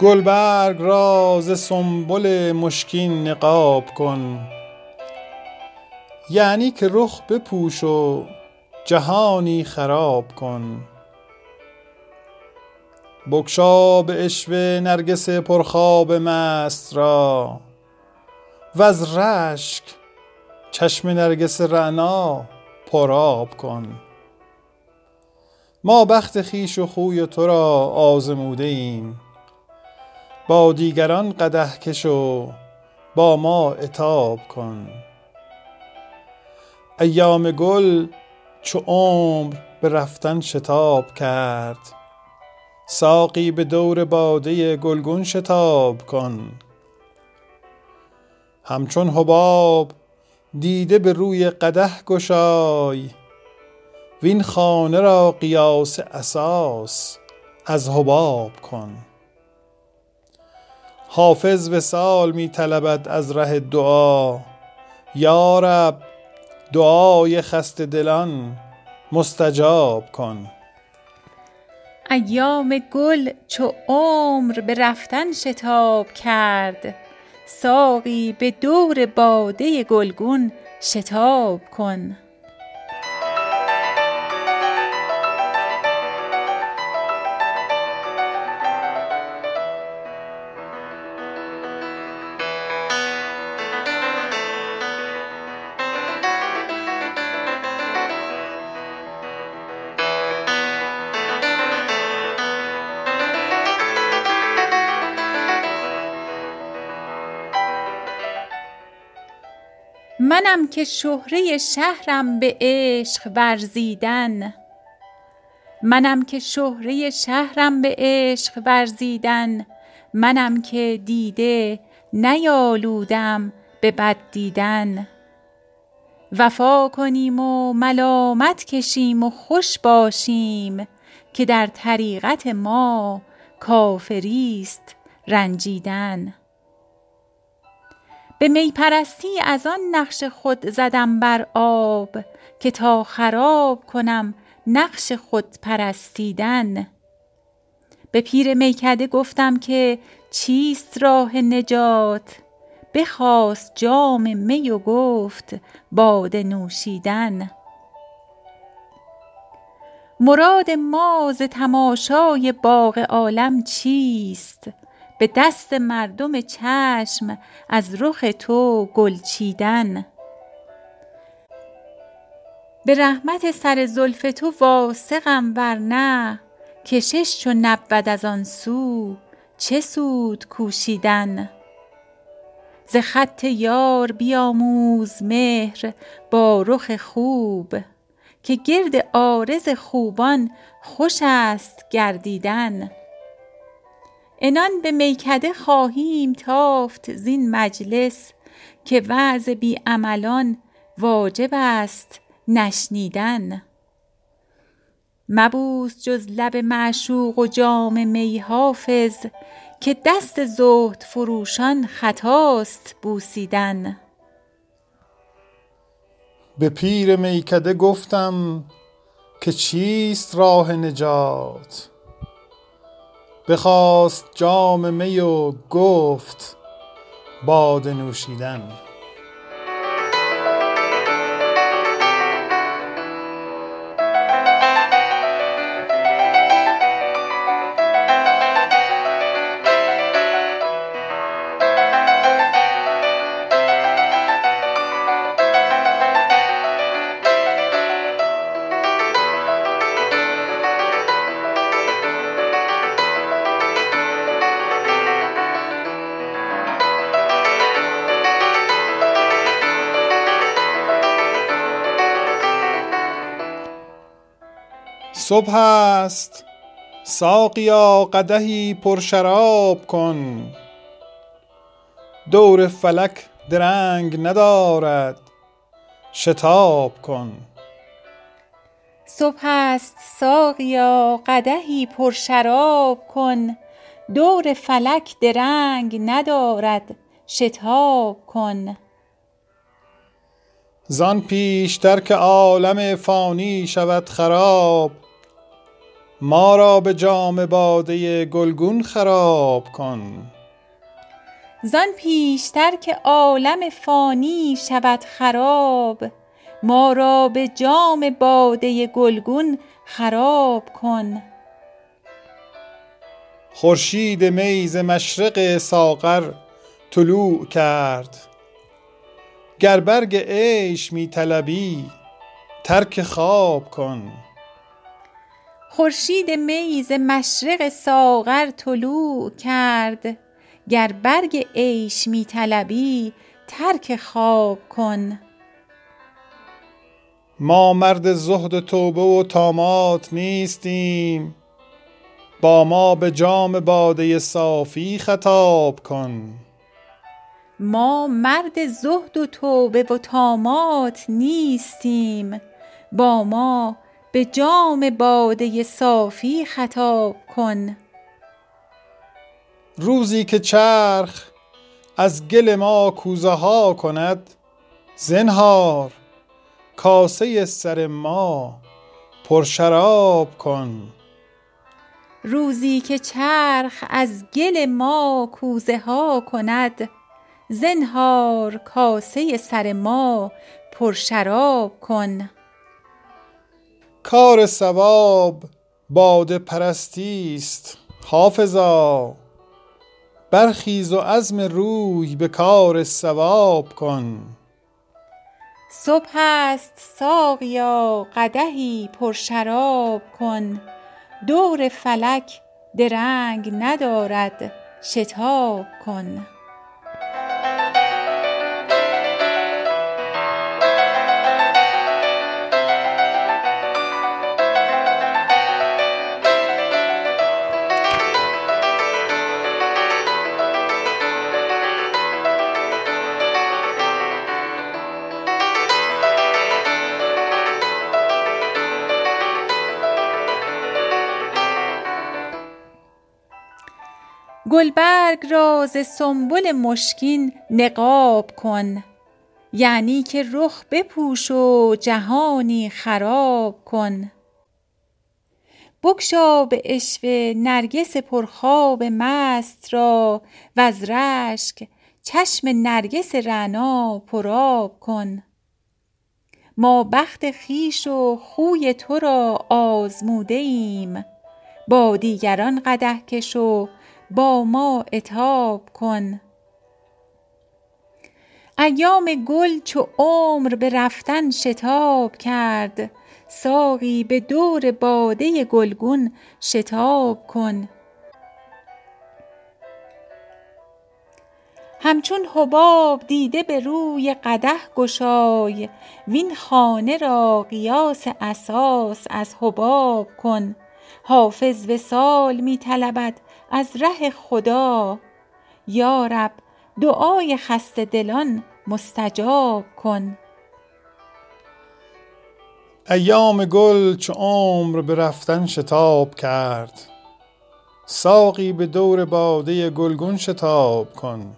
گلبرگ را ز سنبل مشکین نقاب کن. یعنی که رخ بپوش و جهانی خراب کن. بگشا به عشوه نرگس پرخواب مست را وز رشک چشم نرگس رعنا پرآب کن. ما بخت خویش و خوی تو را آزموده ایم. با دیگران قدح کش و با ما عتاب کن. ایام گل چو عمر به رفتن شتاب کرد. ساقی به دور باده گلگون شتاب کن. همچون حباب دیده به روی قدح گشای. وین خانه را قیاس اساس از حباب کن. حافظ وصال می طلبد از ره دعا. یا رب دعای خسته دلان مستجاب کن. ایام گل چو عمر به رفتن شتاب کرد. ساقی به دور باده گلگون شتاب کن. منم که شهره شهرم به عشق ورزیدن. منم که شهره شهرم به عشق ورزیدن. منم که دیده نیالوده ام به بد دیدن. وفا کنیم و ملامت کشیم و خوش باشیم که در طریقت ما کافریست رنجیدن. به می پرستی از آن نقش خود زدم بر آب که تا خراب کنم نقش خود پرستیدن. به پیر میکده گفتم که چیست راه نجات؟ بخواست جام می و گفت باده نوشیدن. مراد ما ز تماشای باغ عالم چیست؟ به دست مردم چشم از رخ تو گل چیدن. به رحمت سر زلف تو واثقم ور نه کشش چو نبود از آن سو چه سود کوشیدن. ز خط یار بیاموز مهر با رخ خوب که گرد عارض خوبان خوش است گردیدن. عنان به میکده خواهیم تافت زین مجلس که وعظ بی عملان واجب است نشنیدن. مبوس جز لب معشوق و جام می حافظ که دست زهدفروشان خطاست بوسیدن. به پیر میکده گفتم که چیست راه نجات؟ بخواست جام می و گفت باده نوشیدن. صبح است. ساقیا قدحی پر شراب کن. دور فلک درنگ ندارد. شتاب کن. صبح است ساقیا قدحی پر شراب کن. دور فلک درنگ ندارد. شتاب کن. زان پیشتر که عالم فانی شود خراب ما را به جام باده گلگون خراب کن. زان پیشتر که عالم فانی شود خراب ما را به جام باده گلگون خراب کن. خورشید میز مشرق ساغر طلوع کرد. گر برگ عیش می طلبی ترک خواب کن. خورشید میز مشرق ساغر طلوع کرد. گر برگ عیش می طلبی ترک خواب کن. ما مرد زهد و توبه و طامات نیستیم. با ما به جام باده صافی خطاب کن. ما مرد زهد و توبه و طامات نیستیم. با ما به جام باده صافی خطاب کن. روزی که چرخ از گل ما کوزه ها کند زنهار کاسه سر ما پرشراب کن. روزی که چرخ از گل ما کوزه ها کند زنهار کاسه سر ما پرشراب کن. کار ثواب باده پرستی است حافظا. برخیز و عزم روی به کار ثواب کن. صبح است ساقیا قدحی پرشراب کن. دور فلک درنگ ندارد شتاب کن. گلبرگ را ز سنبل مشکین نقاب کن یعنی که رخ بپوش و جهانی خراب کن. بگشا به عشوه نرگس پرخواب مست را وز رشک چشم نرگس رعنا پرآب کن. ما بخت خویش و خوی تو را آزموده ایم با دیگران قدح کش و با ما عتاب کن. ایام گل چو عمر به رفتن شتاب کرد. ساقی به دور باده گلگون شتاب کن. همچون حباب دیده به روی قدح گشای. وین خانه را قیاس اساس از حباب کن. حافظ وصال می طلبد از ره خدا. یا رب دعای خسته دلان مستجاب کن. ایام گل چو عمر به رفتن شتاب کرد. ساقی به دور باده گلگون شتاب کن.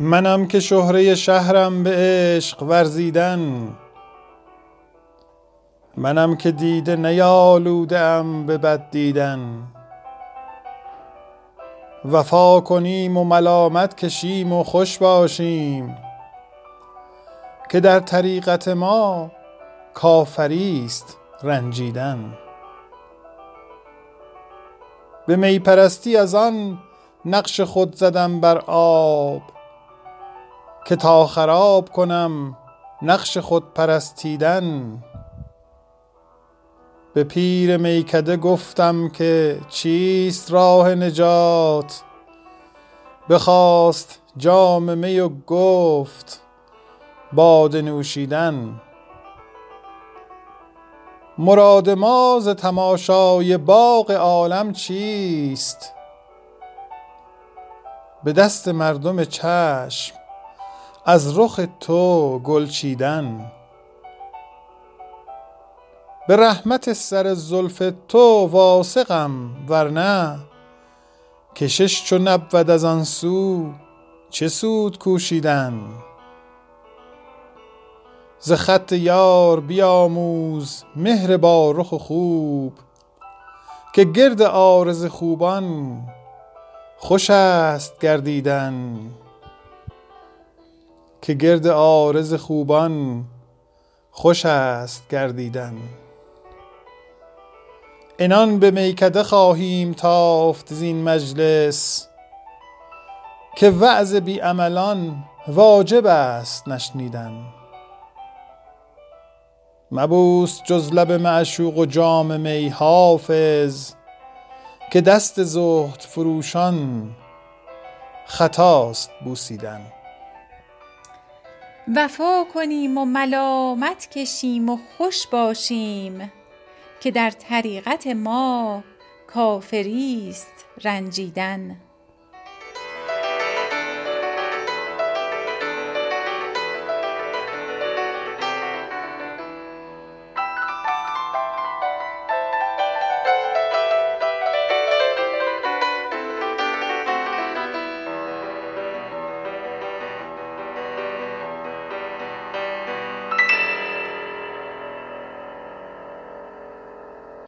منم که شهره شهرم به عشق ورزیدن. منم که دیده نیالوده ام به بد دیدن. وفا کنیم و ملامت کشیم و خوش باشیم که در طریقت ما کافری است رنجیدن. به می پرستی از آن نقش خود زدم بر آب. که تا خراب کنم نقش خود پرستیدن. به پیر میکده گفتم که چیست راه نجات؟ بخواست جام می و گفت باده نوشیدن. مراد ما ز تماشای باغ عالم چیست؟ به دست مردم چشم از رخ تو گل چیدن. به رحمت سر زلف تو واثقم ورنه کشش چو نبود از آن سو چه سود کوشیدن. ز خط یار بیاموز مهر با رخ خوب که گرد عارض خوبان خوش است گردیدن. که گرد عارض خوبان خوش است گردیدن. عنان به میکده خواهیم تافت زین مجلس که وعظ بی عملان واجب است نشنیدن. مبوس جز لب معشوق و جام می حافظ که دست زهد فروشان خطاست بوسیدن. وفا کنیم و ملامت کشیم و خوش باشیم که در طریقت ما کافریست رنجیدن.